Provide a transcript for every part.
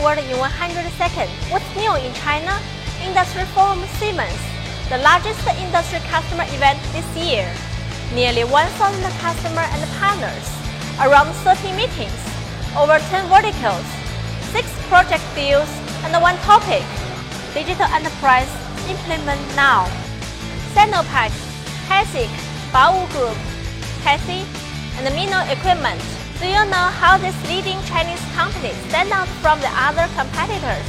world in 100 seconds. What's new in China? Industry Forum Siemens, the largest industry customer event this year. Nearly 1,000 customers and partners, around 30 meetings, over 10 verticals, 6 project deals, and one topic. Digital Enterprise Implement Now. Sinopec, CASIC, Baowu Group, Cathay, and Mino Equipment. Do you know how these leading Chinese companies stand out from the other competitors?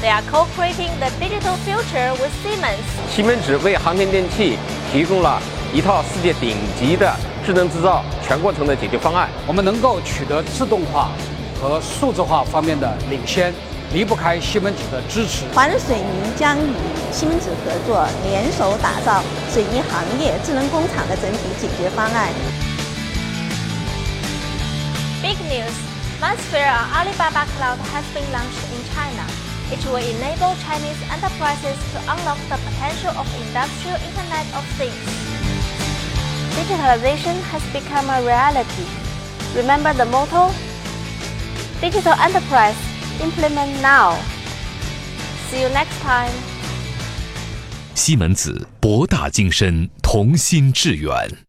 They are co-creating the digital future with Siemens. 西门子为航天电器提供了一套世界顶级的智能制造全过程的解决方案。我们能够取得自动化和数字化方面的领先，离不开西门子的支持。华润水泥将与西门子合作，联手打造水泥行业智能工厂的整体解决方案。Big news! MindSphere on Alibaba Cloud has been launched in China. It will enable Chinese enterprises to unlock the potential of industrial Internet of Things. Digitalization has become a reality. Remember the motto? Digital enterprise, implement now. See you next time. 西门子博大精深，同心致远。